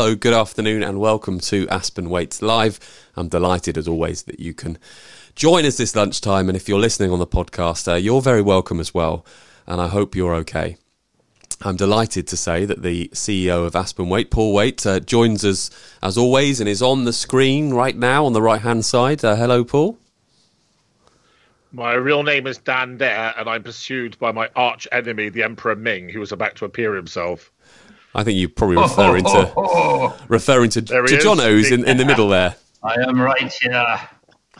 Hello, good afternoon, and welcome to Aspen Waits Live. I'm delighted, as always, that you can join us this lunchtime. And if you're listening on the podcast, uh, you're very welcome as well. And I hope you're okay. I'm delighted to say that the CEO of Aspen Waite, Paul Waite, uh, joins us as always and is on the screen right now on the right hand side. Uh, hello, Paul. My real name is Dan Dare, and I'm pursued by my arch enemy, the Emperor Ming, who is about to appear himself. I think you're probably referring to referring to, to Johnno's in, in the middle there. I am right here.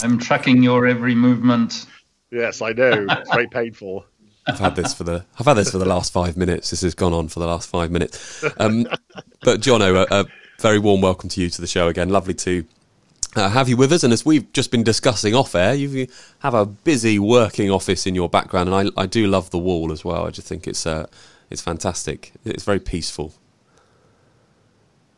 I'm tracking your every movement. Yes, I know. It's very painful. I've had this for the I've had this for the last five minutes. This has gone on for the last five minutes. Um, but Johnno, a, a, very warm welcome to you to the show again. Lovely to uh, have you with us. And as we've just been discussing off air, you have a busy working office in your background, and I, I do love the wall as well. I just think it's uh, it's fantastic. It's very peaceful.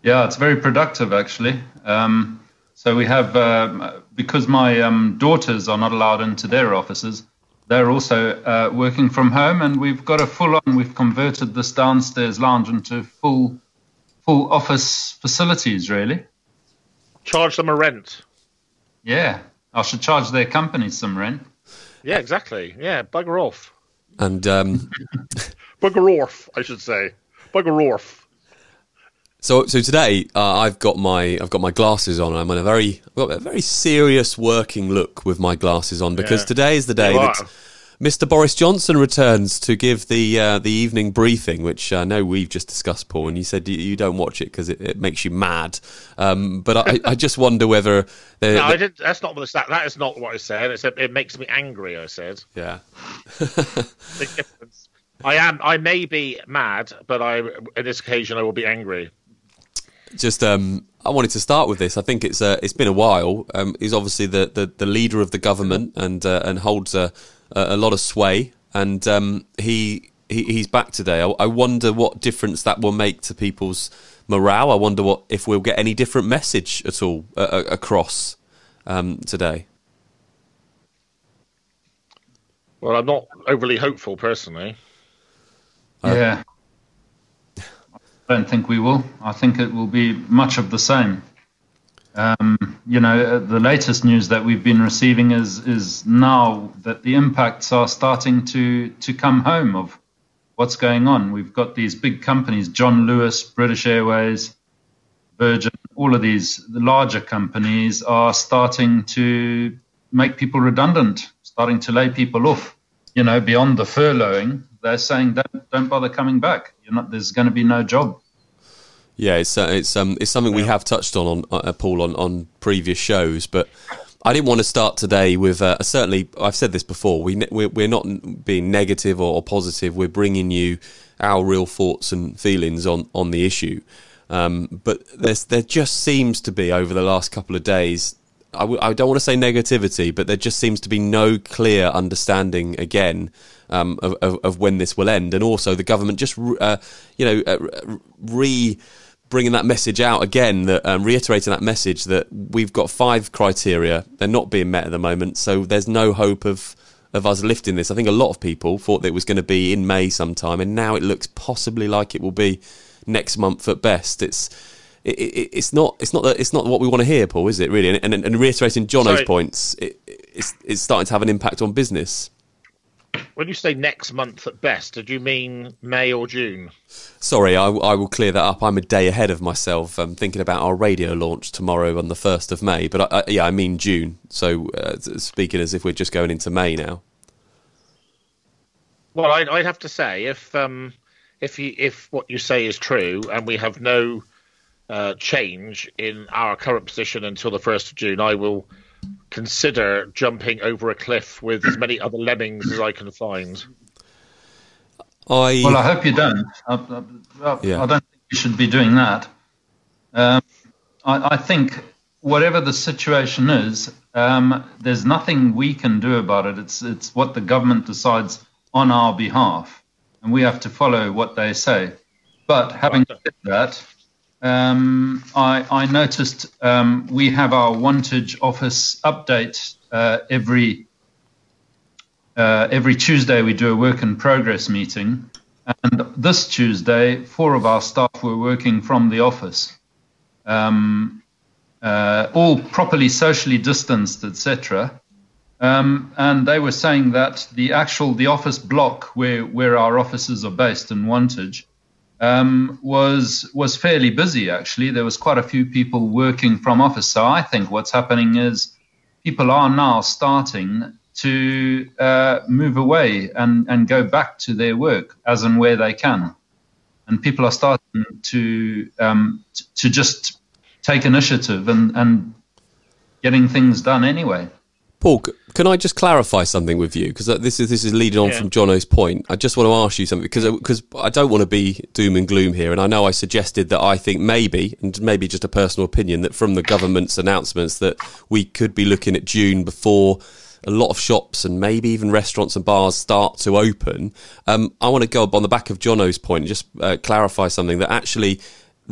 Yeah, it's very productive actually. Um, so we have uh, because my um, daughters are not allowed into their offices. They're also uh, working from home, and we've got a full on. We've converted this downstairs lounge into full full office facilities, really. Charge them a rent. Yeah, I should charge their company some rent. Yeah, exactly. Yeah, bugger off. And um... bugger off, I should say. Bugger off. So, so today uh, I've got my I've got my glasses on. I'm on a very I've got a very serious working look with my glasses on because yeah. today is the day that Mr. Boris Johnson returns to give the uh, the evening briefing, which I know we've just discussed, Paul. And you said you, you don't watch it because it, it, makes you mad. Um, but I, I, just wonder whether no, I did. That's not what that. That is not what I said. It said it makes me angry. I said. Yeah. Big difference. I am. I may be mad, but I, in this occasion, I will be angry just um, I wanted to start with this. I think it's uh, it's been a while. Um, he's obviously the, the, the leader of the government and uh, and holds a, a lot of sway. And um, he, he he's back today. I, I, wonder what difference that will make to people's morale. I wonder what if we'll get any different message at all uh, across um, today. Well, I'm not overly hopeful personally. Yeah. I don't think we will. I think it will be much of the same. Um, you know, uh, the latest news that we've been receiving is is now that the impacts are starting to to come home of what's going on. We've got these big companies, John Lewis, British Airways, Virgin, all of these the larger companies are starting to make people redundant, starting to lay people off. You know, beyond the furloughing, they're saying don't don't bother coming back. Not. There's going to be no job. Yeah, it's uh, it's um it's something we have touched on on uh, Paul on on previous shows, but I didn't want to start today with uh, certainly I've said this before. We we're, we're not being negative or, or, positive. We're bringing you our real thoughts and feelings on on the issue. Um, but there's there just seems to be over the last couple of days. I w- I don't want to say negativity, but there just seems to be no clear understanding again um, of, of, of, when this will end, and also the government just uh, you know uh, re bringing that message out again, that um, reiterating that message that we've got five criteria, they're not being met at the moment, so there's no hope of of us lifting this. I think a lot of people thought that it was going to be in May sometime, and now it looks possibly like it will be next month at best. It's it, it, it's not it's not that it's not what we want to hear, Paul, is it really? And, and, and reiterating Johnno's Sorry. points, it, it's it's starting to have an impact on business. When you say next month at best, did you mean May or June? Sorry, I, I will clear that up. I'm a day ahead of myself. I'm thinking about our radio launch tomorrow on the 1st of May, but I, I, yeah, I mean June. So uh, speaking as if we're just going into May now. Well, I'd, I'd have to say if um, if you, if what you say is true and we have no uh, change in our current position until the 1st of June, I will consider jumping over a cliff with as many other lemmings as I can find. I well, I hope you don't. I, I, yeah. I don't think you should be doing that. Um, I, I, think whatever the situation is, um, there's nothing we can do about it. It's it's what the government decides on our behalf, and we have to follow what they say. But having said that, um, I, I, noticed um, we have our Wantage office update uh, every uh, every Tuesday. We do a work in progress meeting, and this Tuesday, four of our staff were working from the office. um, uh, all properly socially distanced, etc. Um, and they were saying that the actual the office block where where our offices are based in Wantage um, was was fairly busy. Actually, there was quite a few people working from office. So I think what's happening is people are now starting to uh, move away and, and go back to their work as and where they can. And people are starting to um, t- to just take initiative and, and getting things done anyway. Paul, can I just clarify something with you? Because this is this is leading on yeah. from Johnno's point. I just want to ask you something because because I don't want to be doom and gloom here, and I know I suggested that I think maybe and maybe just a personal opinion that from the government's announcements that we could be looking at June before a lot of shops and maybe even restaurants and bars start to open. Um, I want to go up on the back of Johnno's point and just uh, clarify something that actually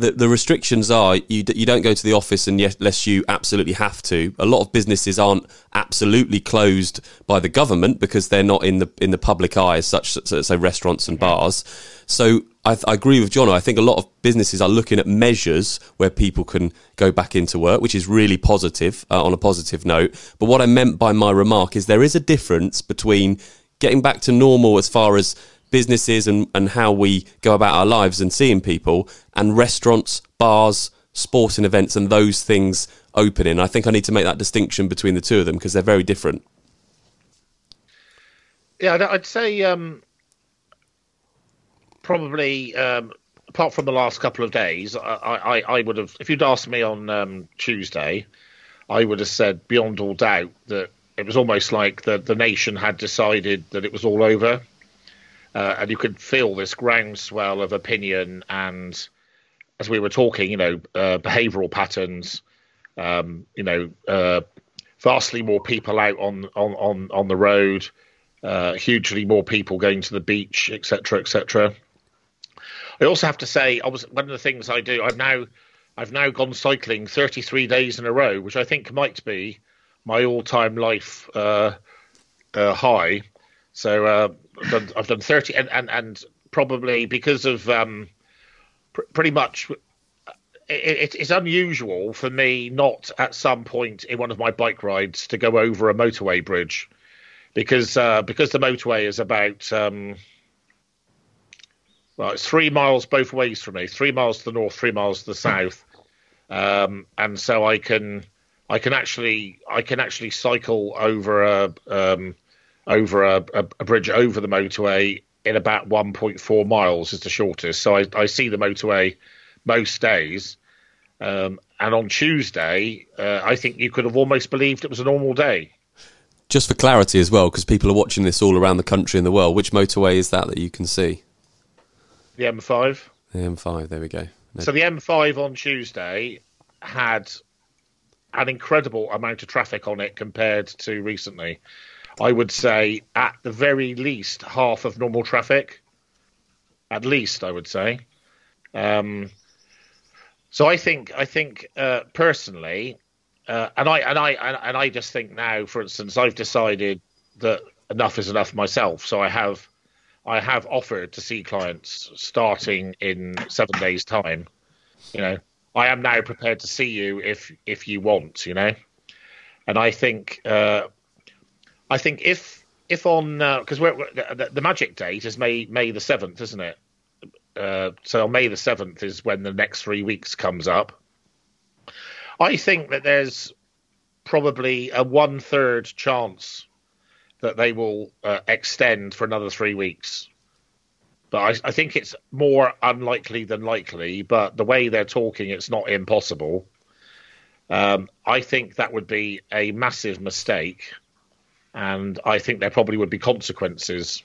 the, the restrictions are you, you don't go to the office unless you absolutely have to. A lot of businesses aren't absolutely closed by the government because they're not in the in the public eye as such, so, so restaurants and bars. So I, I, agree with John. I think a lot of businesses are looking at measures where people can go back into work, which is really positive uh, on a positive note. But what I meant by my remark is there is a difference between getting back to normal as far as businesses and, and how we go about our lives and seeing people, and restaurants, bars, sporting events, and those things opening. I think I need to make that distinction between the two of them because they're very different. Yeah, I'd say um, probably um, apart from the last couple of days, I, I, I, would have, if you'd asked me on um, Tuesday, I would have said beyond all doubt that it was almost like the, the nation had decided that it was all over uh, and you could feel this groundswell of opinion and as we were talking you know uh, behavioral patterns um, you know uh, vastly more people out on on on, on the road uh, hugely more people going to the beach etc etc i also have to say I was one of the things i do i've now i've now gone cycling 33 days in a row which i think might be my all-time life uh, uh, high. So I've, done, I've done thirty, and, and, and probably because of um, pr- pretty much. It, it's unusual for me not at some point in one of my bike rides to go over a motorway bridge, because uh, because the motorway is about um, well, it's three miles both ways from me, three miles to the north, three miles to the south, um, and so I can I can actually I can actually cycle over a um, over a, a, a bridge over the motorway in about 1.4 miles is the shortest. So I, I see the motorway most days. Um, and on Tuesday, uh, I think you could have almost believed it was a normal day. Just for clarity as well, because people are watching this all around the country and the world, which motorway is that that you can see? The M5. The M5, there we go. No. So the M5 on Tuesday had an incredible amount of traffic on it compared to recently. I would say at the very least half of normal traffic. At least, I would say. Um, so I think I think uh, personally, uh, and I and I and I just think now, for instance, I've decided that enough is enough myself. So I have I have offered to see clients starting in seven days' time. You know, I am now prepared to see you if if you want. You know, and I think uh, I think if if on because uh, the, the, magic date is May May the seventh, isn't it? Uh, so May the seventh is when the next three weeks comes up. I think that there's probably a one third chance that they will uh, extend for another three weeks. But I, I, think it's more unlikely than likely. But the way they're talking, it's not impossible. Um, I think that would be a massive mistake and I think there probably would be consequences.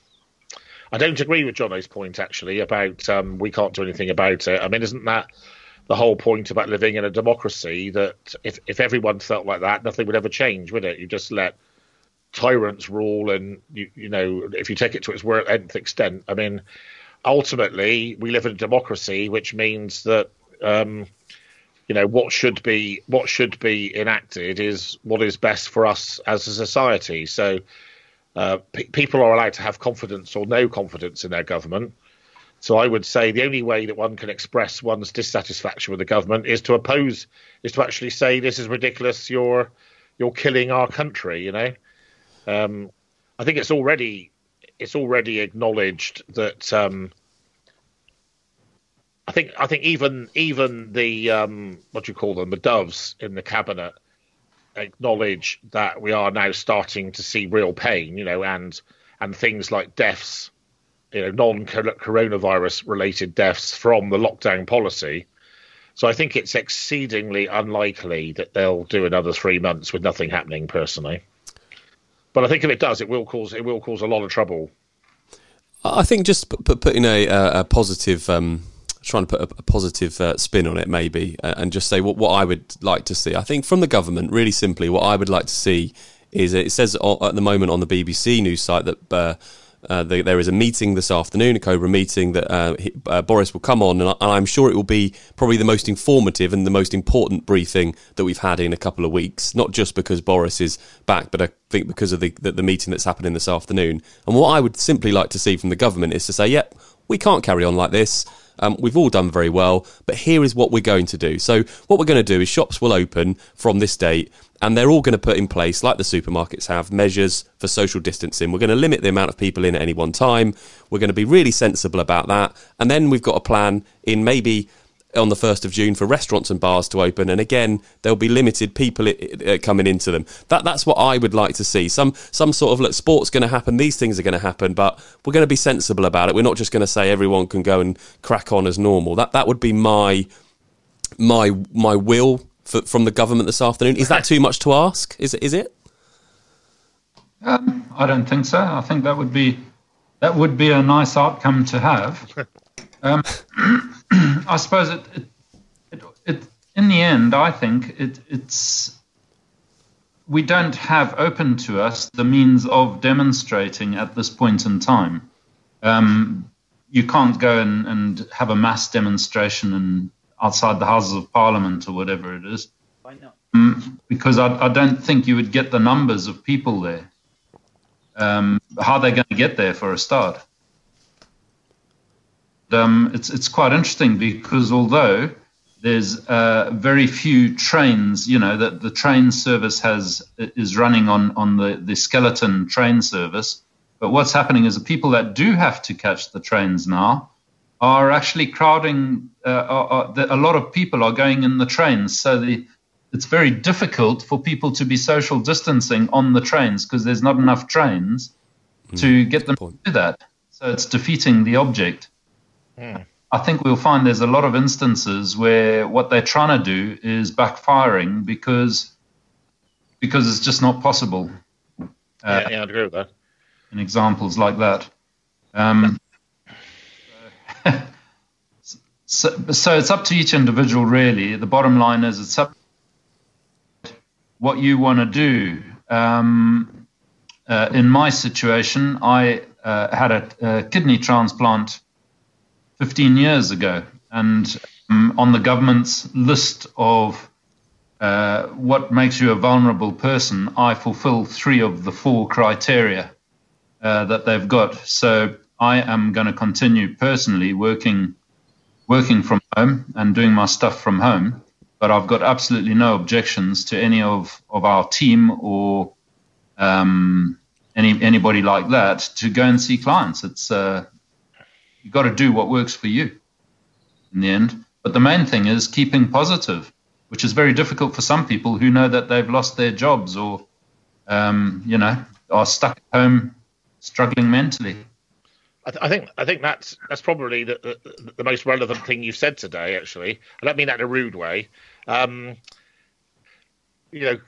I don't agree with Johnno's point actually about um, we can't do anything about it. I mean, isn't that the whole point about living in a democracy? That if if everyone felt like that, nothing would ever change, would it? You just let tyrants rule, and you you know if you take it to its nth extent, I mean, ultimately we live in a democracy, which means that. Um, you know what should be what should be enacted is what is best for us as a society. So uh, people are allowed to have confidence or no confidence in their government. So I would say the only way that one can express one's dissatisfaction with the government is to oppose, is to actually say this is ridiculous. You're you're killing our country. You know, um, I think it's already it's already acknowledged that. Um, I think I think even even the um, what do you call them the doves in the cabinet acknowledge that we are now starting to see real pain, you know, and and things like deaths, you know, non-coronavirus related deaths from the lockdown policy. So I think it's exceedingly unlikely that they'll do another three months with nothing happening. Personally, but I think if it does, it will cause it will cause a lot of trouble. I think just putting a, a positive. Um trying to put a, a positive uh, spin on it, maybe, uh, and just say what, what I would like to see. I think from the government, really simply, what I would like to see is it says at the moment on the BBC news site that. Uh, uh, the, there is a meeting this afternoon, a Cobra meeting that uh, he, uh, Boris will come on, and, I, am sure it will be probably the most informative and the most important briefing that we've had in a couple of weeks. Not just because Boris is back, but I think because of the, the, the meeting that's happening this afternoon. And what I would simply like to see from the government is to say, yep, we can't carry on like this. Um, we've all done very well, but here is what we're going to do. So, what we're going to do is shops will open from this date, and they're all going to put in place, like the supermarkets have, measures for social distancing. We're going to limit the amount of people in at any one time. We're going to be really sensible about that. And then we've got a plan in maybe on the 1st of June for restaurants and bars to open. And again, there'll be limited people uh, coming into them. That That's what I would like to see. Some some sort of, look, sport's going to happen, these things are going to happen, but we're going to be sensible about it. We're not just going to say everyone can go and crack on as normal. That that would be my my my will for, from the government this afternoon. Is that too much to ask? Is it? Is it? Um, I don't think so. I think that would be that would be a nice outcome to have. Um, I suppose it, it, it, it, in the end, I think it, it's we don't have open to us the means of demonstrating at this point in time. Um, you can't go and, and, have a mass demonstration and outside the Houses of Parliament or whatever it is. Why not? Um, because I, I, don't think you would get the numbers of people there. Um, how are they going to get there for a start? Um, it's it's quite interesting because although there's uh, very few trains, you know, that the train service has is running on on the the skeleton train service. But what's happening is the people that do have to catch the trains now are actually crowding. Uh, are, are, a lot of people are going in the trains, so the it's very difficult for people to be social distancing on the trains because there's not enough trains mm, to get them to do that. So it's defeating the object. Mm. I think we'll find there's a lot of instances where what they're trying to do is backfiring because because it's just not possible. Uh, yeah, yeah, I'd agree with that. In examples like that. Um, so, so it's up to each individual, really. The bottom line is it's up what you want to do. Um, uh, in my situation, I uh, had a, a kidney transplant 15 years ago. And um, on the government's list of uh, what makes you a vulnerable person, I fulfill three of the four criteria uh, that they've got. So I am going to continue personally working working from home and doing my stuff from home. But I've got absolutely no objections to any of, of our team or um, any anybody like that to go and see clients. It's uh, You've got to do what works for you in the end. But the main thing is keeping positive, which is very difficult for some people who know that they've lost their jobs or, um, you know, are stuck at home struggling mentally. I, th- I, think I think that's that's probably the, the, the most relevant thing you've said today. Actually, I don't mean that in a rude way. Um, you know,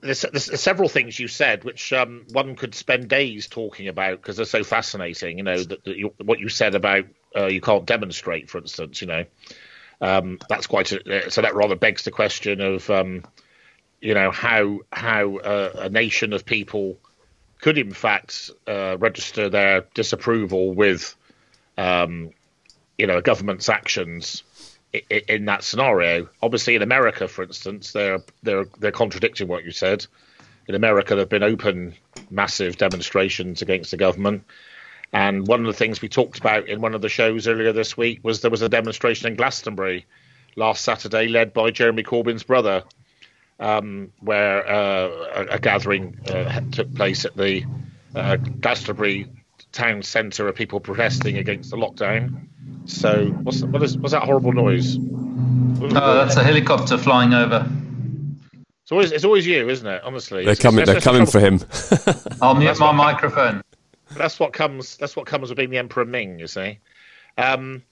there's, there's, several things you said which um, one could spend days talking about because they're so fascinating. You know, that, what you said about uh, you can't demonstrate, for instance. You know, um, that's quite a, so that rather begs the question of um, you know how how uh, a nation of people could in fact uh, register their disapproval with um, you know a government's actions in that scenario. Obviously, in America, for instance, they're they're they're contradicting what you said. In America, there have been open, massive demonstrations against the government, And one of the things we talked about in one of the shows earlier this week was there was a demonstration in Glastonbury last Saturday, led by Jeremy Corbyn's brother, um, where uh, a, a, gathering uh, took place at the uh, Glastonbury town centre of people protesting against the lockdown. So, what's what is what's that horrible noise? Oh, that's a helicopter flying over. It's always it's always you, isn't it? Honestly, they're coming. They're coming for him. I'll mute my microphone. That's what comes. That's what comes with being the Emperor Ming. You see. Um,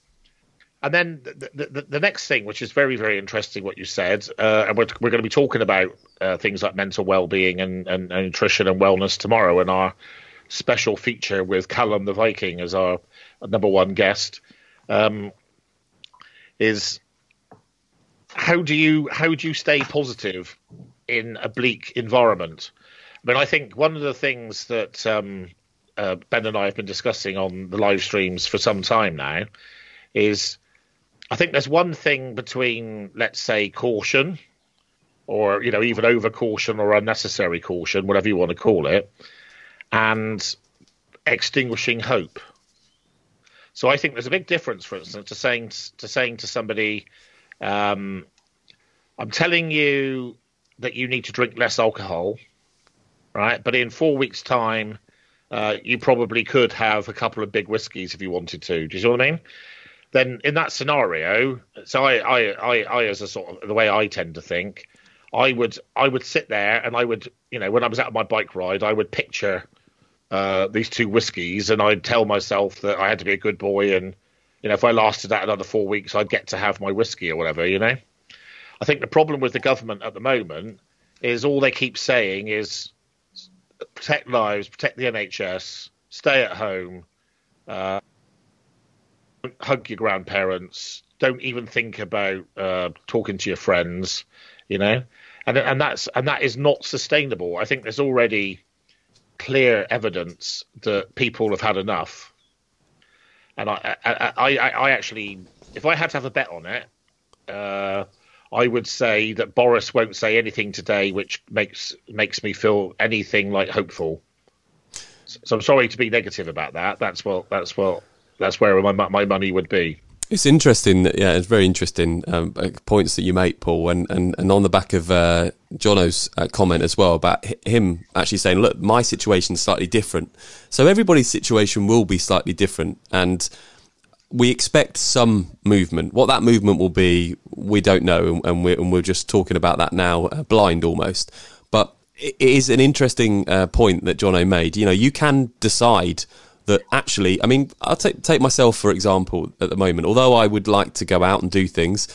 and then the, the, the, next thing, which is very, very interesting, what you said, uh, and we're, we're going to be talking about uh, things like mental well-being and, and, and, nutrition and wellness tomorrow in our special feature with Callum the Viking as our number one guest. Um, is how do you how do you stay positive in a bleak environment? I mean, I think one of the things that um, uh, Ben and I have been discussing on the live streams for some time now is I think there's one thing between, let's say, caution, or you know, even over caution or unnecessary caution, whatever you want to call it, and extinguishing hope. So I think there's a big difference, for instance, to saying to saying to somebody, um, "I'm telling you that you need to drink less alcohol, right? But in four weeks' time, uh, you probably could have a couple of big whiskies if you wanted to. Do you see what I mean? then in that scenario, so I, I, I, I, as a sort of the way I tend to think, I would, I would sit there and I would, you know, when I was out on my bike ride, I would picture uh, these two whiskies and I'd tell myself that I had to be a good boy and, you know, if I lasted that another four weeks, I'd get to have my whiskey or whatever, you know. I think the problem with the government at the moment is all they keep saying is protect lives, protect the NHS, stay at home. Uh, hug your grandparents. Don't even think about uh, talking to your friends. You know, and and that's and that is not sustainable. I think there's already clear evidence that people have had enough. And I, I, I, I actually, if I had to have a bet on it, uh, I would say that Boris won't say anything today which makes makes me feel anything like hopeful. So I'm sorry to be negative about that. That's what that's what that's where my my money would be. It's interesting. Yeah, it's very interesting um, uh, points that you make, Paul, and, and, and on the back of uh, Johnno's uh, comment as well about him actually saying, "Look, my situation is slightly different." So everybody's situation will be slightly different, and we expect some movement. What that movement will be, we don't know, and we're, and we're just talking about that now, uh, blind almost. But it is an interesting uh, point that Jono made. You know, you can decide that actually, I mean, I'll take take myself for example at the moment. Although I would like to go out and do things,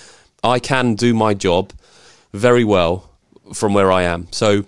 I can do my job very well from where I am. So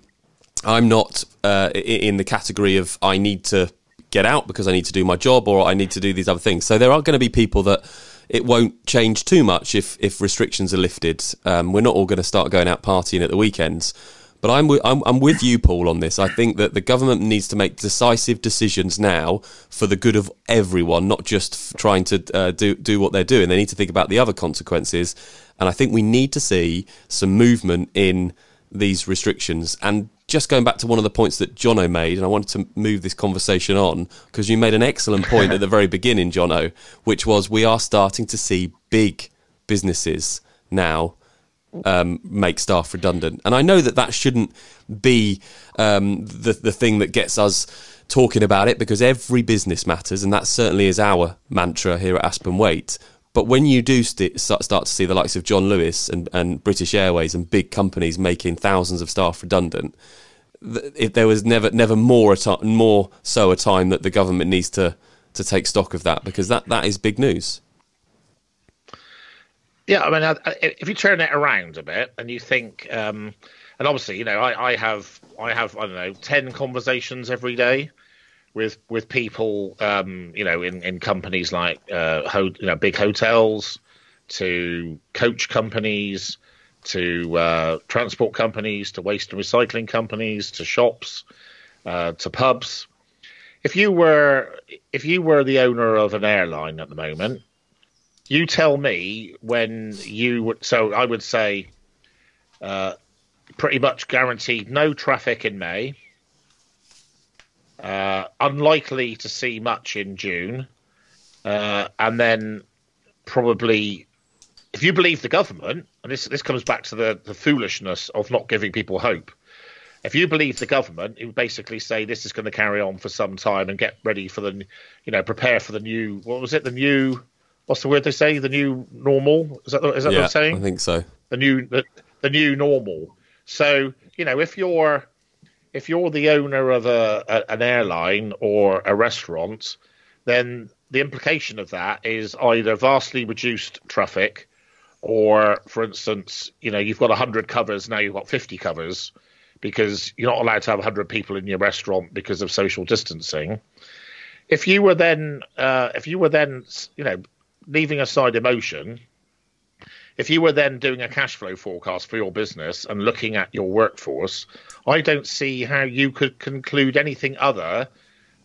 I'm not uh, in the category of I need to get out because I need to do my job or I need to do these other things. So there are going to be people that it won't change too much if if restrictions are lifted. Um, we're not all going to start going out partying at the weekends. But I'm, I'm, I'm with you, Paul, on this. I think that the government needs to make decisive decisions now for the good of everyone, not just trying to uh, do do what they're doing. They need to think about the other consequences, and I think we need to see some movement in these restrictions. And just going back to one of the points that Johnno made, and I wanted to move this conversation on because you made an excellent point at the very beginning, Johnno, which was we are starting to see big businesses now um, make staff redundant. And I know that that shouldn't be um, the the thing that gets us talking about it because every business matters, and that certainly is our mantra here at Aspen Waite. But when you do st- start to see the likes of John Lewis and, and British Airways and big companies making thousands of staff redundant, th- if there was never never more a t- more so a time that the government needs to to take stock of that because that, that is big news. Yeah, I mean, if you turn it around a bit and you think, um, and obviously, you know, I, I, have, I have, I don't know, ten conversations every day with with people, um, you know, in, in companies like, uh, ho- you know, big hotels, to coach companies, to uh, transport companies, to waste and recycling companies, to shops, uh, to pubs. If you were if you were the owner of an airline at the moment you tell me when you would. So I would say, uh, pretty much guaranteed no traffic in May. Uh, unlikely to see much in June, uh, and then probably, if you believe the government, and this this comes back to the, the foolishness of not giving people hope. If you believe the government, it would basically say this is going to carry on for some time and get ready for the, you know, prepare for the new. What was it? The new. What's the word they say? The new normal. Is that is that yeah, what I'm saying? I think so. The new the, the new normal. So you know, if you're if you're the owner of a, a, an airline or a restaurant, then the implication of that is either vastly reduced traffic, or, for instance, you know, you've got 100 covers now, you've got 50 covers because you're not allowed to have 100 people in your restaurant because of social distancing. If you were then, uh, if you were then, you know, leaving aside emotion, if you were then doing a cash flow forecast for your business and looking at your workforce, I don't see how you could conclude anything other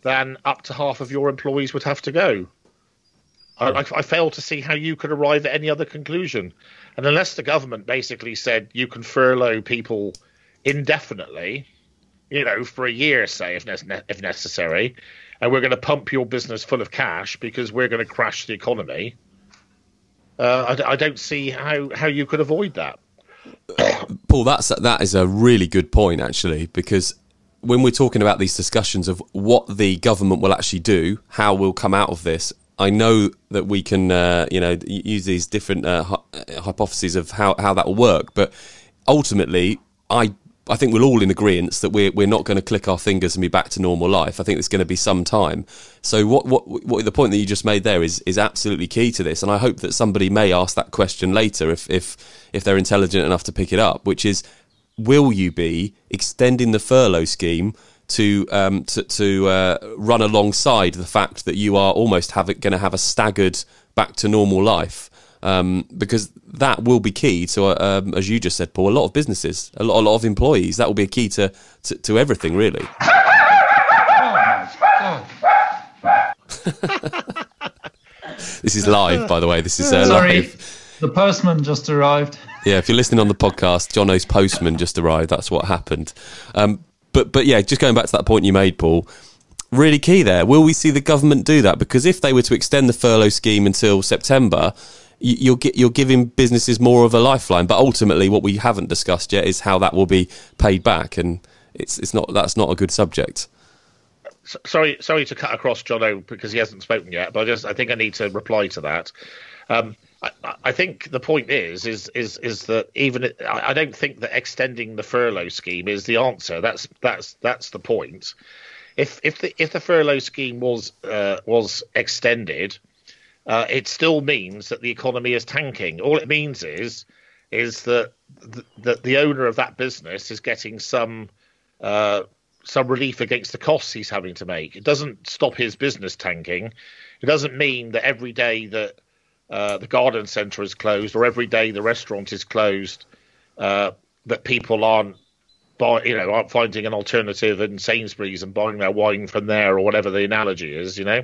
than up to half of your employees would have to go. I, I, fail to see how you could arrive at any other conclusion. And unless the government basically said you can furlough people indefinitely, you know, for a year, say, if, ne- if necessary, and we're going to pump your business full of cash because we're going to crash the economy, uh, I, I, don't see how, how you could avoid that. Paul, that's that is a really good point actually, because when we're talking about these discussions of what the government will actually do, how we'll come out of this, I know that we can, uh, you know, use these different uh, hypotheses of how, how that will work. But ultimately, I I think we're all in agreement that we're we're not going to click our fingers and be back to normal life. I think it's going to be some time. So what what what the point that you just made there is is absolutely key to this, and I hope that somebody may ask that question later if if if they're intelligent enough to pick it up, which is, will you be extending the furlough scheme? To um, to, to uh, run alongside the fact that you are almost going to have a staggered back to normal life, um, because that will be key to, uh, um, as you just said, Paul, a lot of businesses, a lot, a lot of employees. That will be a key to, to, to everything, really. this is live, by the way. This is uh, Sorry, live. the postman just arrived. Yeah, if you're listening on the podcast, Johnno's postman just arrived. That's what happened. Um, but but yeah, just going back to that point you made, Paul really key there. Will we see the government do that? Because if they were to extend the furlough scheme until September, you're you're giving businesses more of a lifeline. But ultimately, what we haven't discussed yet is how that will be paid back, and it's it's not that's not a good subject. Sorry, sorry to cut across Johnno because he hasn't spoken yet, but I just I think I need to reply to that. Um, I, I, think the point is is is is that even I don't think that extending the furlough scheme is the answer. That's that's that's the point. If if the if the furlough scheme was uh, was extended, uh, it still means that the economy is tanking. All it means is is that the, that the owner of that business is getting some uh, some relief against the costs he's having to make. It doesn't stop his business tanking. It doesn't mean that every day that uh, the garden centre is closed or every day the restaurant is closed, uh, that people aren't buy, you know, aren't finding an alternative in Sainsbury's and buying their wine from there or whatever the analogy is. You know,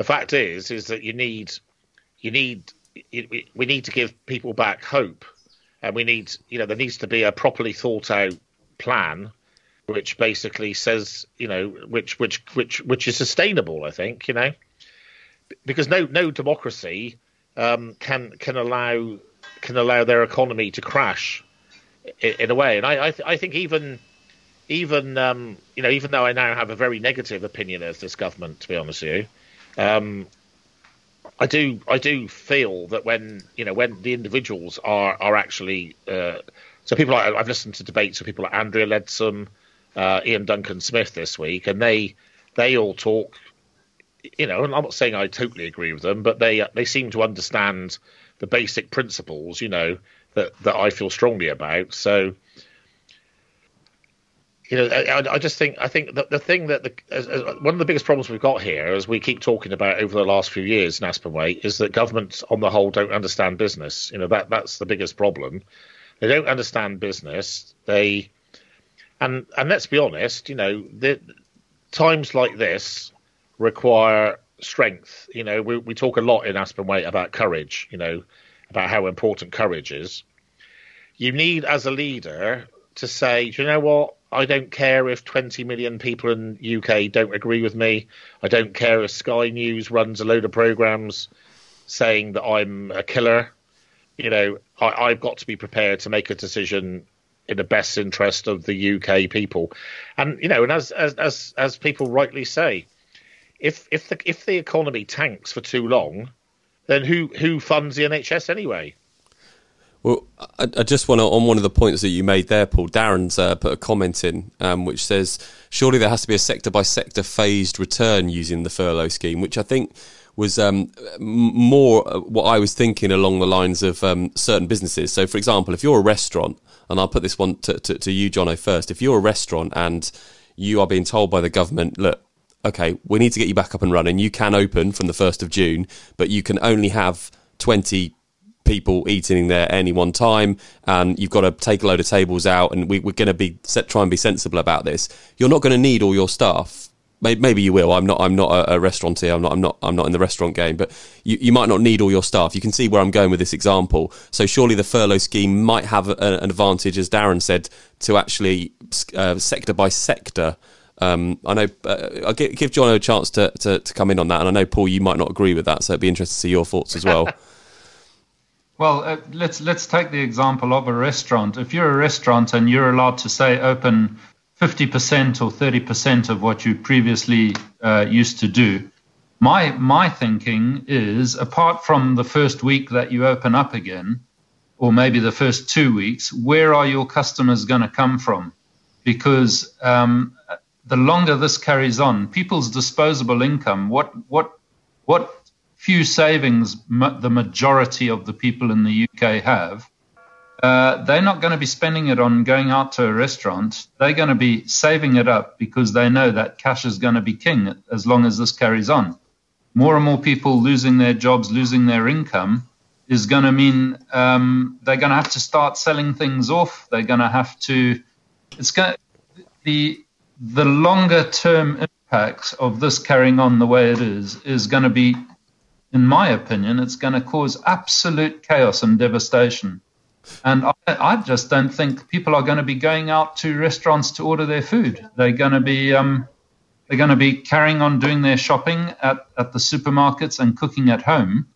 the fact is is that you need you need we need to give people back hope. And we need you know there needs to be a properly thought out plan which basically says you know which which which which is sustainable i think you know. Because no no democracy um, can can allow can allow their economy to crash in, in a way. And i I, th- I think even even um, you know even though i now have a very negative opinion of this government to be honest with you um, I do I do feel that when you know when the individuals are are actually uh, so people like, I've listened to debates with people like Andrea Leadsom, uh, Iain Duncan Smith this week, and they they all talk. You know, and I'm not saying I totally agree with them, but they they seem to understand the basic principles. You know that that I feel strongly about. So you know, I, I, just think I think the, the thing that the as, as one of the biggest problems we've got here, as we keep talking about over the last few years in Aspen Waite, is that governments on the whole don't understand business. You know that that's the biggest problem. They don't understand business. They and and let's be honest, you know, the, times like this require strength. You know, we we talk a lot in Aspen Waite about courage. You know, about how important courage is. You need as a leader to say, do you know what? I don't care if 20 million people in UK don't agree with me. I don't care if Sky News runs a load of programs saying that I'm a killer. You know, I, have got to be prepared to make a decision in the best interest of the UK people. And you know, and as as as, as people rightly say, if if the if the economy tanks for too long, then who who funds the NHS anyway? Well, I, I, just want to, on one of the points that you made there, Paul, Darren's uh, put a comment in um, which says, surely there has to be a sector by sector phased return using the furlough scheme, which I think was um, more uh, what I was thinking along the lines of um, certain businesses. So, for example, if you're a restaurant, and I'll put this one to, to, to you, Johnno, first. If you're a restaurant and you are being told by the government, look, okay, we need to get you back up and running. You can open from the 1st of June, but you can only have 20 people eating there at any one time, and you've got to take a load of tables out, and we, are going to be set, try and be sensible about this. You're not going to need all your staff. Maybe you will. I'm not. I'm not a, a. I'm not. I'm not. I'm not in the restaurant game. But you, you might not need all your staff. You can see where I'm going with this example. So surely the furlough scheme might have a, an advantage, as Darren said, to actually uh, sector by sector um, I know uh, I'll give, give John a chance to, to, to, come in on that, and I know Paul, you might not agree with that, so it'd be interesting to see your thoughts as well. well, uh, let's let's take the example of a restaurant. If you're a restaurant and you're allowed to say open 50% or 30% of what you previously uh, used to do, my my thinking is apart from the first week that you open up again, or maybe the first two weeks, where are your customers going to come from? Because um, the longer this carries on, people's disposable income, what what what few savings ma- the majority of the people in the UK have, uh, they're not going to be spending it on going out to a restaurant. They're going to be saving it up because they know that cash is going to be king as long as this carries on. More and more people losing their jobs, losing their income, is going to mean um, they're going to have to start selling things off. They're going to have to. It's going the the longer term impact of this carrying on the way it is is going to be, in my opinion, it's going to cause absolute chaos and devastation. And I, I, just don't think people are going to be going out to restaurants to order their food. They're going to be um, they're going to be carrying on doing their shopping at, at the supermarkets and cooking at home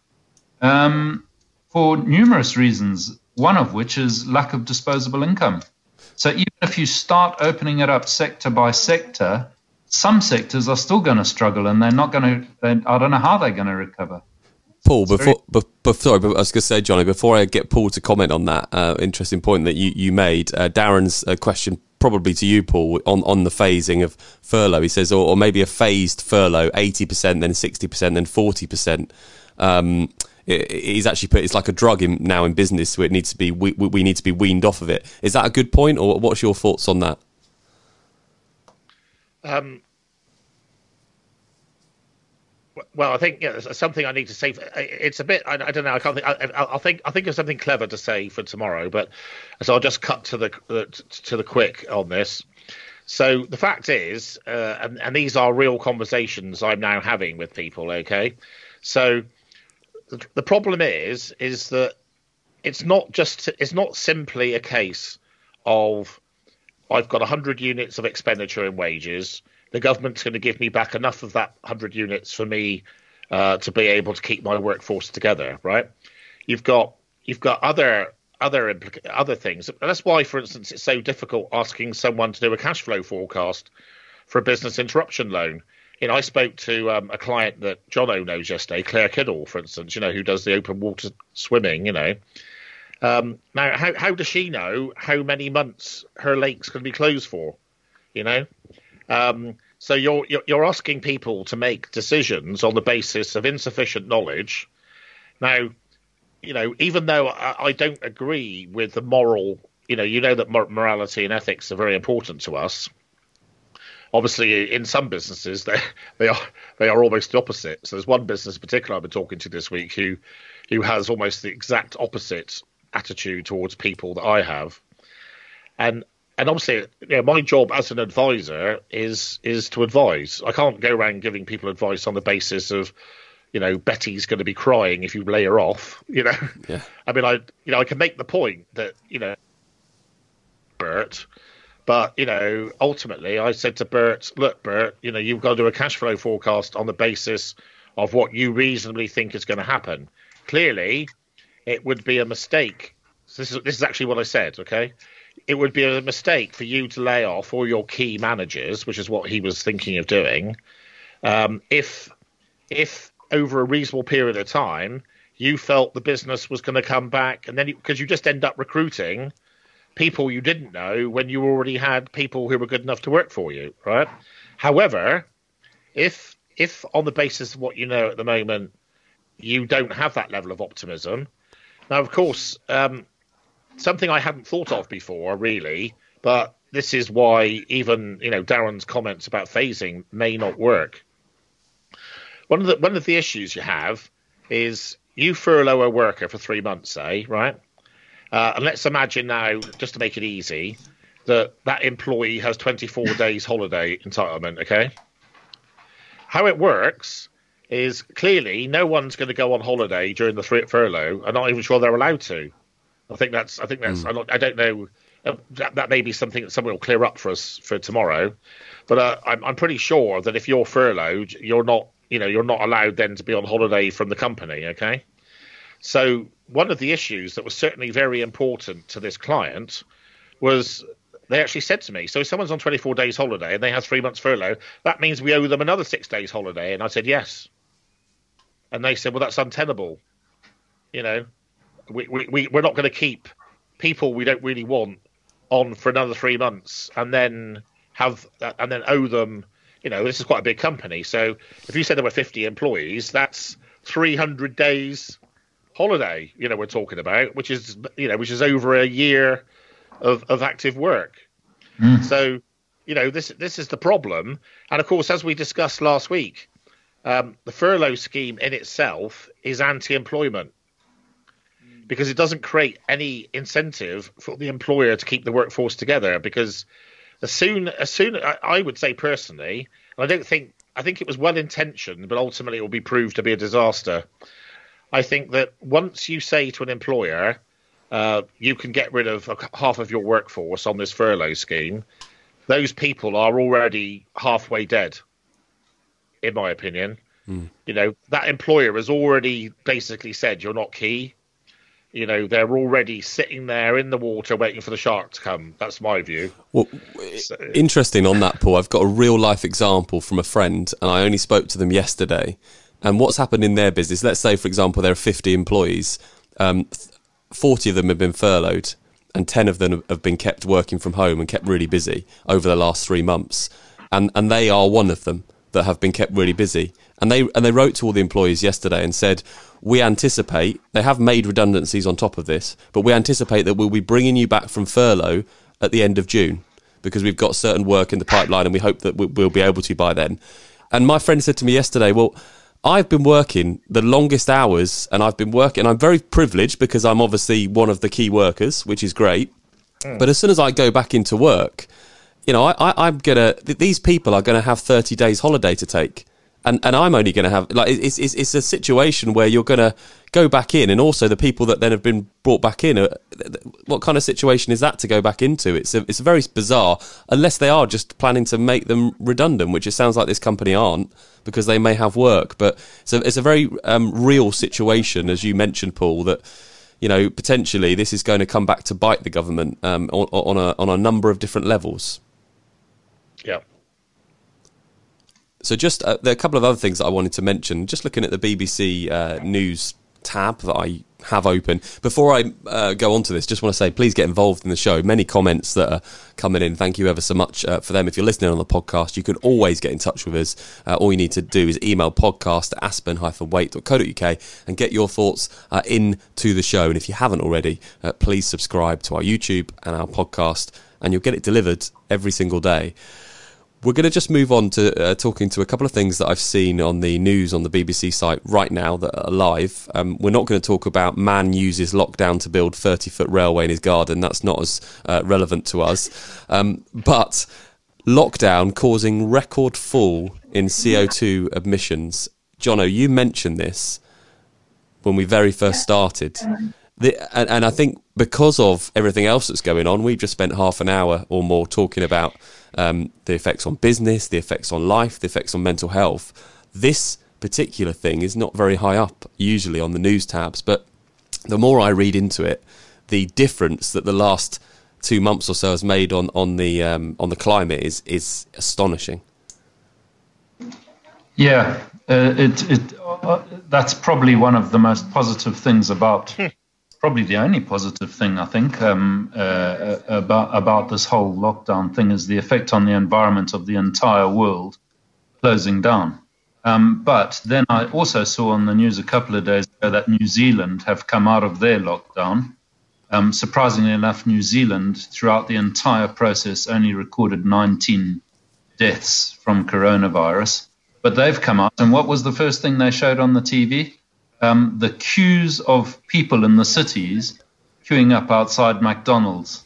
um, for numerous reasons. One of which is lack of disposable income. So even if you start opening it up sector by sector, some sectors are still going to struggle, and they're not going to. I don't know how they're going to recover. Paul, before, before sorry, but I was going to say, Johnny, before I get Paul to comment on that uh, interesting point that you you made, uh, Darren's uh, question probably to you, Paul, on, on the phasing of furlough. He says, or, or maybe a phased furlough, eighty percent, then sixty percent, then forty percent. Um, he's actually put it's like a drug in, now in business, so it needs to be we, we need to be weaned off of it. Is that a good point, or what's your thoughts on that? Um, well, I think yeah, something I need to say. It's a bit. I, I don't know. I can't think. I, will think. I think of something clever to say for tomorrow, but so I'll just cut to the to the quick on this. So the fact is, uh, and, and these are real conversations I'm now having with people. Okay, so the, the problem is is that it's not just it's not simply a case of I've got 100 units of expenditure in wages. The government's going to give me back enough of that 100 units for me uh, to be able to keep my workforce together, right? You've got you've got other other implica- other things. And that's why, for instance, it's so difficult asking someone to do a cash flow forecast for a business interruption loan you know, I spoke to um, a client that Johnno knows yesterday, Claire Kiddle, for instance, you know, who does the open water swimming, you know. Um, now, how, how does she know how many months her lake's going to be closed for? You know, um, so you're, you're, you're asking people to make decisions on the basis of insufficient knowledge. Now, you know, even though I, I don't agree with the moral, you know, you know that morality and ethics are very important to us obviously in some businesses they they are they are almost the opposite. So there's one business in particular I've been talking to this week who who has almost the exact opposite attitude towards people that I have, and and obviously you know, my job as an advisor is is to advise. I can't go around giving people advice on the basis of you know Betty's going to be crying if you lay her off. You know, yeah. I mean I you know I can make the point that you know Bert. But you know, ultimately, I said to Bert, "Look, Bert, you know, you've got to do a cash flow forecast on the basis of what you reasonably think is going to happen. Clearly, it would be a mistake. So this is this is actually what I said. Okay, it would be a mistake for you to lay off all your key managers, which is what he was thinking of doing, um, if if over a reasonable period of time you felt the business was going to come back, and then because you, you just end up recruiting." people you didn't know when you already had people who were good enough to work for you, right? However, if if on the basis of what you know at the moment, you don't have that level of optimism, now of course, um, something I hadn't thought of before, really, but this is why even you know Darren's comments about phasing may not work. One of the one of the issues you have is you furlough a worker for three months, say, right? Uh, and let's imagine now, just to make it easy, that that employee has 24 days holiday entitlement. Okay. How it works is clearly no one's going to go on holiday during the three furlough. I'm not even sure they're allowed to. I think that's. I think that's. Mm. Not, I don't know. Uh, that, that may be something that someone will clear up for us for tomorrow. But uh, I'm, I'm pretty sure that if you're furloughed, you're not. You know, you're not allowed then to be on holiday from the company. Okay. So one of the issues that was certainly very important to this client was they actually said to me, so if someone's on 24 days holiday and they have three months furlough, that means we owe them another six days holiday. And I said, yes. And they said, well, that's untenable. You know, we, we, we, we're not going to keep people we don't really want on for another three months and then have, and then owe them, you know, this is quite a big company. So if you said there were 50 employees, that's 300 days holiday, you know, we're talking about, which is you know, which is over a year of of active work. Mm. So, you know, this this is the problem, and of course, as we discussed last week, um, the furlough scheme in itself is anti-employment because it doesn't create any incentive for the employer to keep the workforce together. Because as soon as soon I, I would say personally, and I don't think I think it was well intentioned, but ultimately it will be proved to be a disaster. I think that once you say to an employer, uh, you can get rid of half of your workforce on this furlough scheme, those people are already halfway dead, in my opinion. Mm. You know, that employer has already basically said you're not key. You know, they're already sitting there in the water waiting for the shark to come. That's my view. Well, so, interesting on that, Paul. I've got a real life example from a friend, and I only spoke to them yesterday and what's happened in their business. Let's say, for example, there are 50 employees, um, 40 of them have been furloughed, and 10 of them have been kept working from home and kept really busy over the last three months. And, and they are one of them that have been kept really busy. And they, and they wrote to all the employees yesterday and said, We anticipate, they have made redundancies on top of this, but we anticipate that we'll be bringing you back from furlough at the end of June because we've got certain work in the pipeline and we hope that we'll be able to by then. And my friend said to me yesterday, Well, I've been working the longest hours and I've been working. I'm very privileged because I'm obviously one of the key workers, which is great. Mm. But as soon as I go back into work, you know, I, I, am gonna. These people are gonna have 30 days holiday to take and and I'm only going to have like it's, it's it's a situation where you're going to go back in, and also the people that then have been brought back in. What kind of situation is that to go back into? It's a, it's very bizarre, unless they are just planning to make them redundant, which it sounds like this company aren't because they may have work. But so it's a very um, real situation, as you mentioned, Paul. That you know potentially this is going to come back to bite the government um, on, on a on a number of different levels. Yeah. So, just uh, there are a couple of other things that I wanted to mention. Just looking at the BBC uh, News tab that I have open. Before I uh, go on to this, just want to say please get involved in the show. Many comments that are coming in. Thank you ever so much uh, for them. If you're listening on the podcast, you can always get in touch with us. Uh, all you need to do is email podcast at aspen-waite.co.uk and get your thoughts uh, into the show. And if you haven't already, uh, please subscribe to our YouTube and our podcast, and you'll get it delivered every single day. We're going to just move on to uh, talking to a couple of things that I've seen on the news on the BBC site right now that are live. Um, we're not going to talk about man uses lockdown to build 30 foot railway in his garden. That's not as uh, relevant to us. Um, but lockdown causing record fall in CO2 emissions. Johnno, you mentioned this when we very first started. the, and, and I think because of everything else that's going on, we've just spent half an hour or more talking about um, the effects on business, the effects on life, the effects on mental health. This particular thing is not very high up usually on the news tabs, but the more I read into it, the difference that the last two months or so has made on on the um, on the climate is is astonishing. Yeah, uh, it it uh, that's probably one of the most positive things about. Probably the only positive thing I think um, uh, about about this whole lockdown thing is the effect on the environment of the entire world closing down. Um, but then I also saw on the news a couple of days ago that New Zealand have come out of their lockdown. Um, surprisingly enough, New Zealand, throughout the entire process, only recorded 19 deaths from coronavirus. But they've come out, and what was the first thing they showed on the TV? Um, the queues of people in the cities queuing up outside McDonald's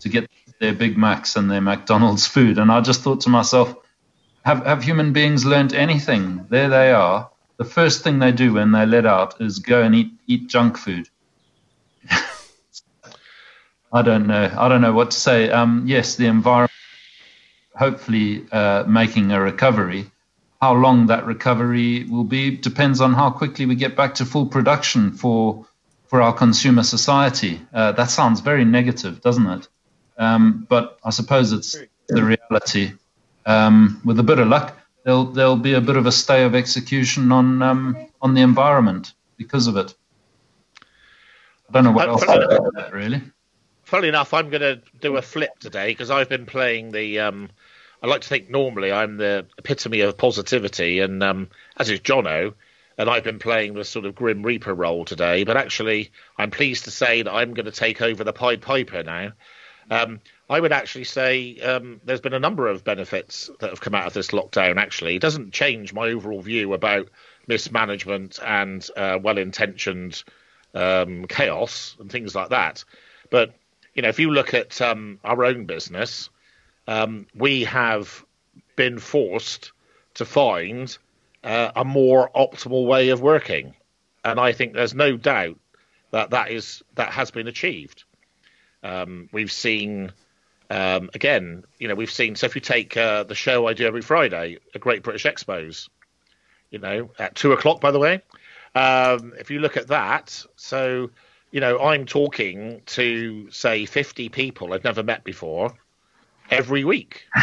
to get their Big Macs and their McDonald's food. And I just thought to myself, have, have human beings learned anything? There they are. The first thing they do when they let out is go and eat, eat junk food. I don't know. I don't know what to say. Um, yes, the environment, hopefully uh, making a recovery. How long that recovery will be depends on how quickly we get back to full production for for our consumer society. Uh, that sounds very negative, doesn't it? Um, but I suppose it's the reality um, with a bit of luck, there'll there'll be a bit of a stay of execution on um, on the environment because of it. I don't know what uh, else to add that, really. Funnily enough, I'm going to do a flip today because I've been playing the. I like to think normally I'm the epitome of positivity, and um, as is Johnno, and I've been playing the sort of Grim Reaper role today. But actually, I'm pleased to say that I'm going to take over the Pied Piper now. Um, I would actually say um, there's been a number of benefits that have come out of this lockdown. Actually, it doesn't change my overall view about mismanagement and uh, well-intentioned um, chaos and things like that. But you know, if you look at um, our own business, um, we have been forced to find uh, a more optimal way of working, and I think there's no doubt that that is that has been achieved. Um, we've seen um, again, you know, we've seen. So if you take uh, the show I do every Friday, a Great British Expos, you know, at two o'clock, by the way. Um, if you look at that, so you know, I'm talking to say 50 people I've never met before every week.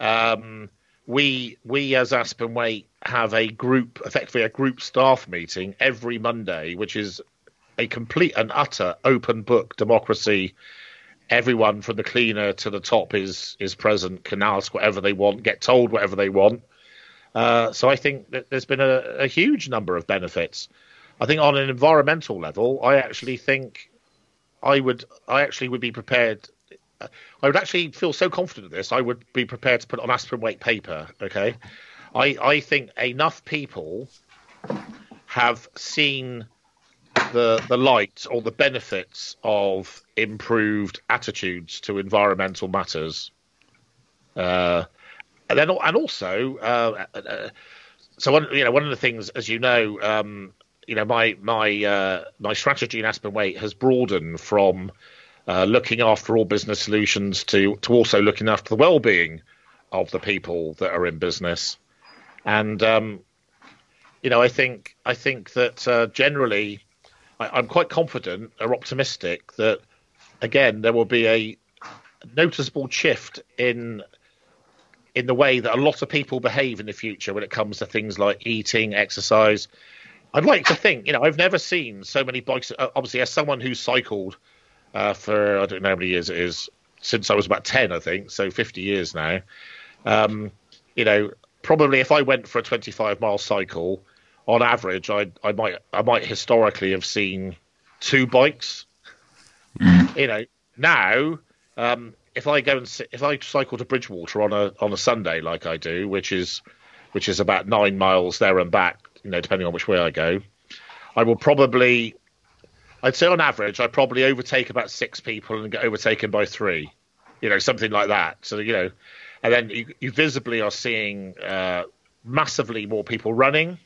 Um, we we as Aspen Waite have a group, effectively a group staff meeting every Monday, which is a complete and utter open book democracy everyone from the cleaner to the top is is present, can ask whatever they want, get told whatever they want. Uh, so I think that there's been a, a, huge number of benefits. I think on an environmental level, I actually think I would I actually would be prepared. I would actually feel so confident of this. I would be prepared to put on Aspen Waite paper. Okay, I I think enough people have seen the the light or the benefits of improved attitudes to environmental matters. Uh, and then and also, uh, uh, so one you know one of the things, as you know, um, you know my my uh, my strategy in Aspen Waite has broadened from uh, looking after all business solutions to to also looking after the well-being of the people that are in business, and um, you know I think I think that uh, generally I, am quite confident or optimistic that again there will be a noticeable shift in in the way that a lot of people behave in the future when it comes to things like eating, exercise. I'd like to think, you know, I've never seen so many bikes. Obviously, as someone who's cycled uh, for I don't know how many years it is since I was about ten, I think, so 50 years now. Um, you know, probably if I went for a 25 mile cycle, on average, I I might I might historically have seen two bikes. Mm. You know, now um, if I go and if I cycle to Bridgwater on a on a Sunday like I do, which is which is about nine miles there and back, you know, depending on which way I go, I will probably, I'd say on average, I probably overtake about six people and get overtaken by three, you know, something like that. So you know, and then you, you visibly are seeing uh, massively more people running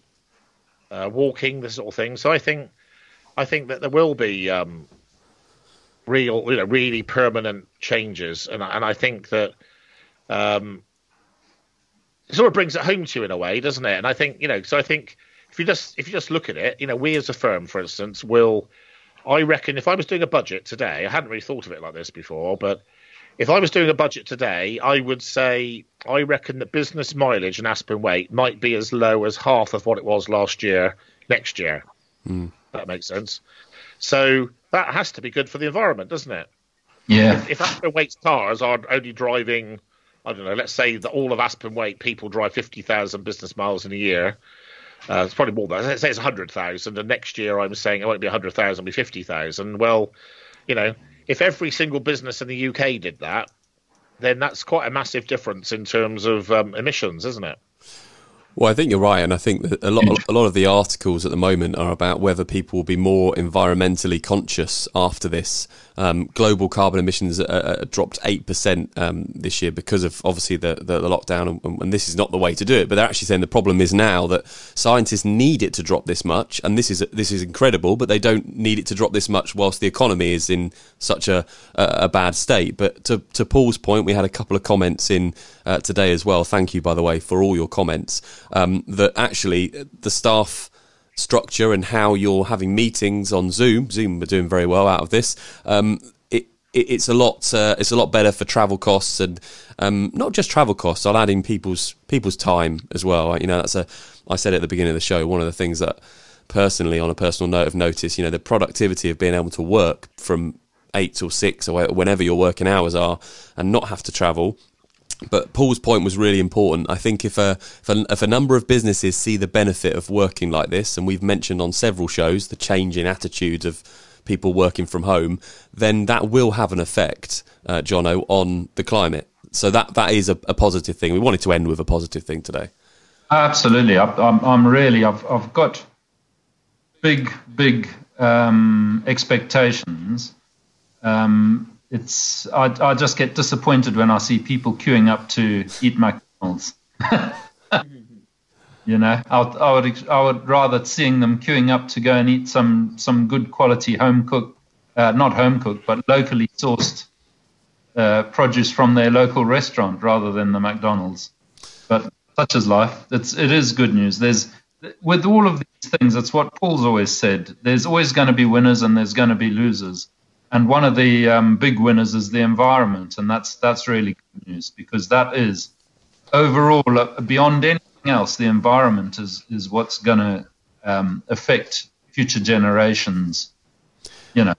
uh, walking, this sort of thing. So I think I think that there will be um, real, you know, really permanent changes, and and I think that um, it sort of brings it home to you in a way, doesn't it? And I think you know, so I think if you just if you just look at it, you know, we as a firm, for instance, will. I reckon if I was doing a budget today, I hadn't really thought of it like this before, but if I was doing a budget today, I would say I reckon that business mileage in Aspen Waite might be as low as half of what it was last year next year. Mm. That makes sense. So that has to be good for the environment, doesn't it? Yeah. If, if Aspen Waite's cars are only driving, I don't know, let's say that all of Aspen Waite people drive 50,000 business miles in a year. Uh, it's probably more than that. Say it's 100,000, and next year I'm saying it won't be 100,000, it'll be 50,000. Well, you know, if every single business in the UK did that, then that's quite a massive difference in terms of um, emissions, isn't it? Well, I think you're right, and I think that a lot, a lot of the articles at the moment are about whether people will be more environmentally conscious after this. Um, global carbon emissions uh, dropped eight percent um, this year because of obviously the the, the lockdown, and, and, this is not the way to do it. But they're actually saying the problem is now that scientists need it to drop this much, and this is this is incredible, but they don't need it to drop this much whilst the economy is in such a a, a bad state. But to to Paul's point, we had a couple of comments in uh, today as well. Thank you, by the way, for all your comments. Um, that actually the staff structure and how you're having meetings on Zoom. Zoom are doing very well out of this. Um, it, it, it's a lot. Uh, it's a lot better for travel costs and um, not just travel costs. I'll add in people's people's time as well. You know, that's a. I said at the beginning of the show. One of the things that personally, on a personal note, of notice. You know, the productivity of being able to work from eight till six or whenever your working hours are, and not have to travel but Paul's point was really important. I think if a, if a, if a number of businesses see the benefit of working like this, and we've mentioned on several shows the change in attitudes of people working from home, then that will have an effect, uh, Johnno, on the climate. So that that is a, a, positive thing. We wanted to end with a positive thing today. Absolutely, I, I'm, I'm really I've I've got big big um, expectations. Um, it's I, I just get disappointed when I see people queuing up to eat McDonald's. you know, I, I would I would rather seeing them queuing up to go and eat some some good quality home cooked, uh, not home cooked, but locally sourced uh, produce from their local restaurant rather than the McDonald's. But such is life. It's it is good news. There's with all of these things, it's what Paul's always said. There's always going to be winners and there's going to be losers and one of the um, big winners is the environment, and that's that's really good news because that is overall uh, beyond anything else, the environment is is what's going to um, affect future generations. You know,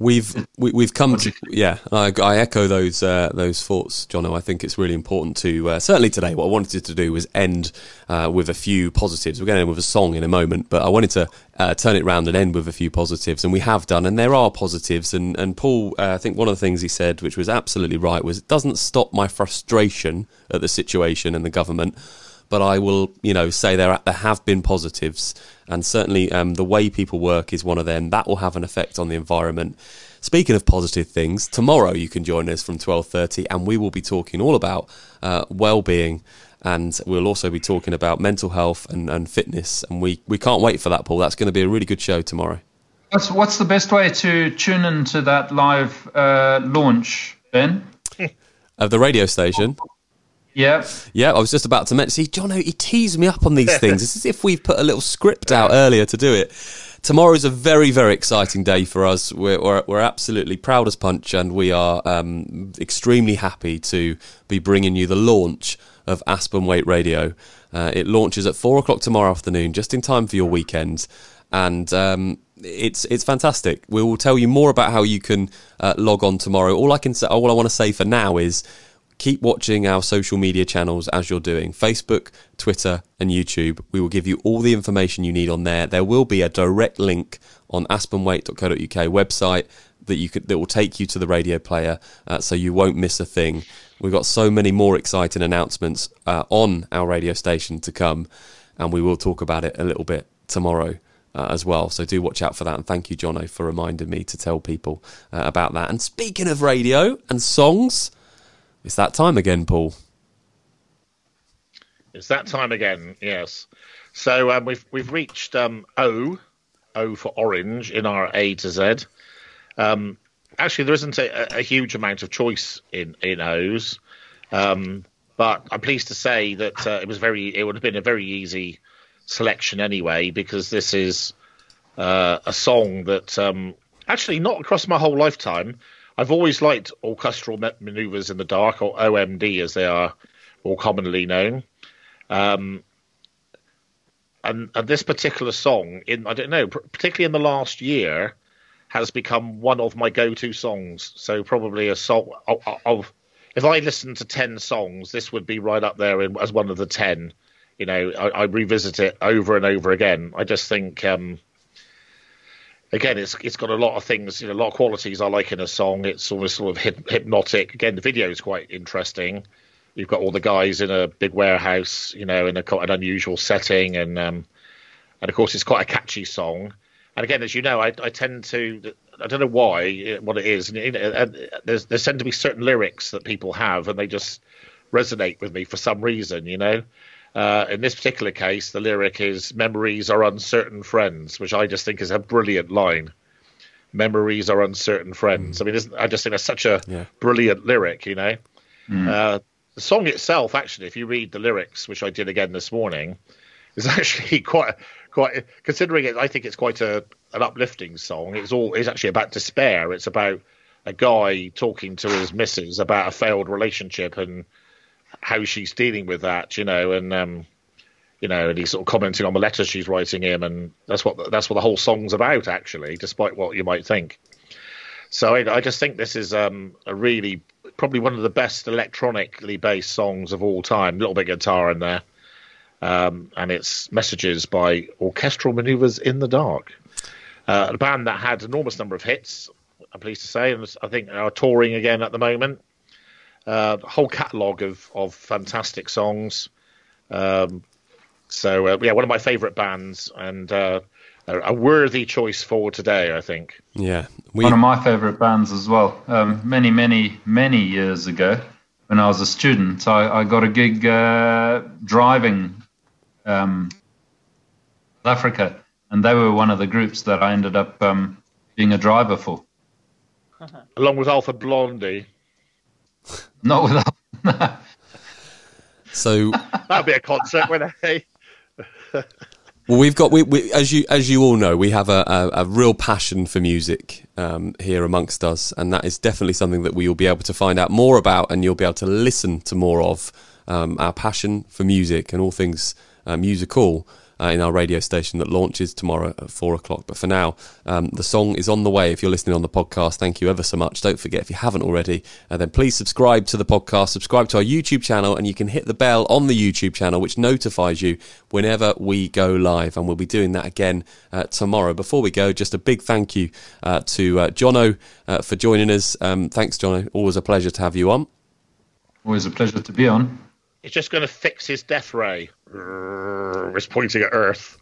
We've we, have we have come to yeah. I, I echo those uh, those thoughts, Johnno. I think it's really important to uh, certainly today. What I wanted to do was end uh, with a few positives. We're going to end with a song in a moment, but I wanted to uh, turn it round and end with a few positives, and we have done. And there are positives. And and Paul, uh, I think one of the things he said, which was absolutely right, was it doesn't stop my frustration at the situation and the government but I will, you know, say there there have been positives, and certainly um, the way people work is one of them. That will have an effect on the environment. Speaking of positive things, tomorrow you can join us from twelve thirty, and we will be talking all about uh, well-being, and we'll also be talking about mental health and, and fitness. And we we can't wait for that, Paul. That's going to be a really good show tomorrow. What's what's the best way to tune into that live uh, launch, Ben? of the radio station. Yeah. Yeah, I was just about to mention. See, John, he teased me up on these things. It's as if we've put a little script out earlier to do it. Tomorrow is a very, very exciting day for us. We're, we're, we're absolutely proud as punch, and we are um, extremely happy to be bringing you the launch of Aspen Waite Radio. Uh, it launches at four o'clock tomorrow afternoon, just in time for your weekend, and um, it's it's fantastic. We will tell you more about how you can uh, log on tomorrow. All I can say, all I want to say for now is keep watching our social media channels as you're doing Facebook, Twitter, and YouTube. We will give you all the information you need on there. There will be a direct link on aspenwaite.co.uk website that you could, that will take you to the radio player, uh, so you won't miss a thing. We've got so many more exciting announcements uh, on our radio station to come, and we will talk about it a little bit tomorrow. Uh, as well. So do watch out for that. And thank you, Johnno, for reminding me to tell people uh, about that. And speaking of radio and songs, it's that time again, Paul. It's that time again, yes. So um, we've we've reached um, O, O for orange in our A to Z. Um, actually, there isn't a, a, huge amount of choice in in O's, um, but I'm pleased to say that uh, it was very. It would have been a very easy selection anyway because this is uh, a song that um, actually not across my whole lifetime. I've always liked orchestral manoeuvres in the dark, or OMD as they are more commonly known. Um, and, and this particular song, in I don't know, particularly in the last year, has become one of my go-to songs. So probably a song of, of if I listened to ten songs, this would be right up there in, as one of the ten. You know, I, I, revisit it over and over again. I just think, um, again, it's it's got a lot of things, you know, a lot of qualities I like in a song. It's almost sort of hypnotic. Again, the video is quite interesting. You've got all the guys in a big warehouse, you know, in a, an unusual setting, and um, and of course, it's quite a catchy song and again, as you know, I, I tend to I don't know why what it is. And, and there's there tend to be certain lyrics that people have, and they just resonate with me for some reason. You know, uh, in this particular case, the lyric is "Memories are uncertain friends," which I just think is a brilliant line. Memories are uncertain friends. Mm. I mean, I just think that's such a yeah. brilliant lyric. You know, mm. uh, the song itself, actually, if you read the lyrics, which I did again this morning, is actually quite quite considering it. I think it's quite a an uplifting song. It's all it's actually about despair. It's about a guy talking to his missus about a failed relationship and how she's dealing with that. You know, and um, you know, and he's sort of commenting on the letters she's writing him, and that's what that's what the whole song's about, actually, despite what you might think. So I, I just think this is um, a really probably one of the best electronically based songs of all time. A little bit of guitar in there um, and it's messages by Orchestral Manoeuvres in the Dark. Uh, a band that had an enormous number of hits, I'm pleased to say, and I think are touring again at the moment. Uh, a whole catalogue of, of fantastic songs. Um, so uh, yeah, one of my favourite bands, and uh, a worthy choice for today, I think. Yeah, we... one of my favourite bands as well. Um, many, many, many years ago, when I was a student, I, I got a gig uh, driving um, Africa, and they were one of the groups that I ended up um, being a driver for. Along with Alpha Blondy. Not with. Alpha. so that'd be a concert, wouldn't it? Well, we've got we, we, as you as you all know, we have a, a, a real passion for music um, here amongst us, and that is definitely something that we will be able to find out more about, and you'll be able to listen to more of um, our passion for music and all things uh, musical uh, in our radio station that launches tomorrow at four o'clock. But for now, um, the song is on the way. If you're listening on the podcast, thank you ever so much. Don't forget, if you haven't already, uh, then please subscribe to the podcast, subscribe to our YouTube channel, and you can hit the bell on the YouTube channel, which notifies you whenever we go live. And we'll be doing that again uh, tomorrow. Before we go, just a big thank you uh, to uh, Johnno uh, for joining us. Um, thanks, Johnno. Always a pleasure to have you on. Always a pleasure to be on. It's just going to fix his death ray. It's pointing at Earth.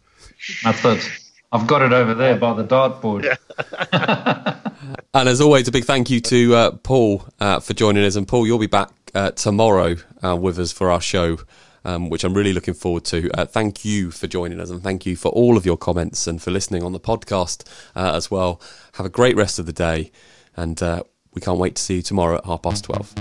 That's it. I've got it over there by the dartboard. Yeah. and as always, a big thank you to uh, Paul uh, for joining us. And Paul, you'll be back uh, tomorrow uh, with us for our show, um, which I'm really looking forward to. Uh, thank you for joining us, and thank you for all of your comments and for listening on the podcast uh, as well. Have a great rest of the day, and we can't wait to see you tomorrow at half past twelve.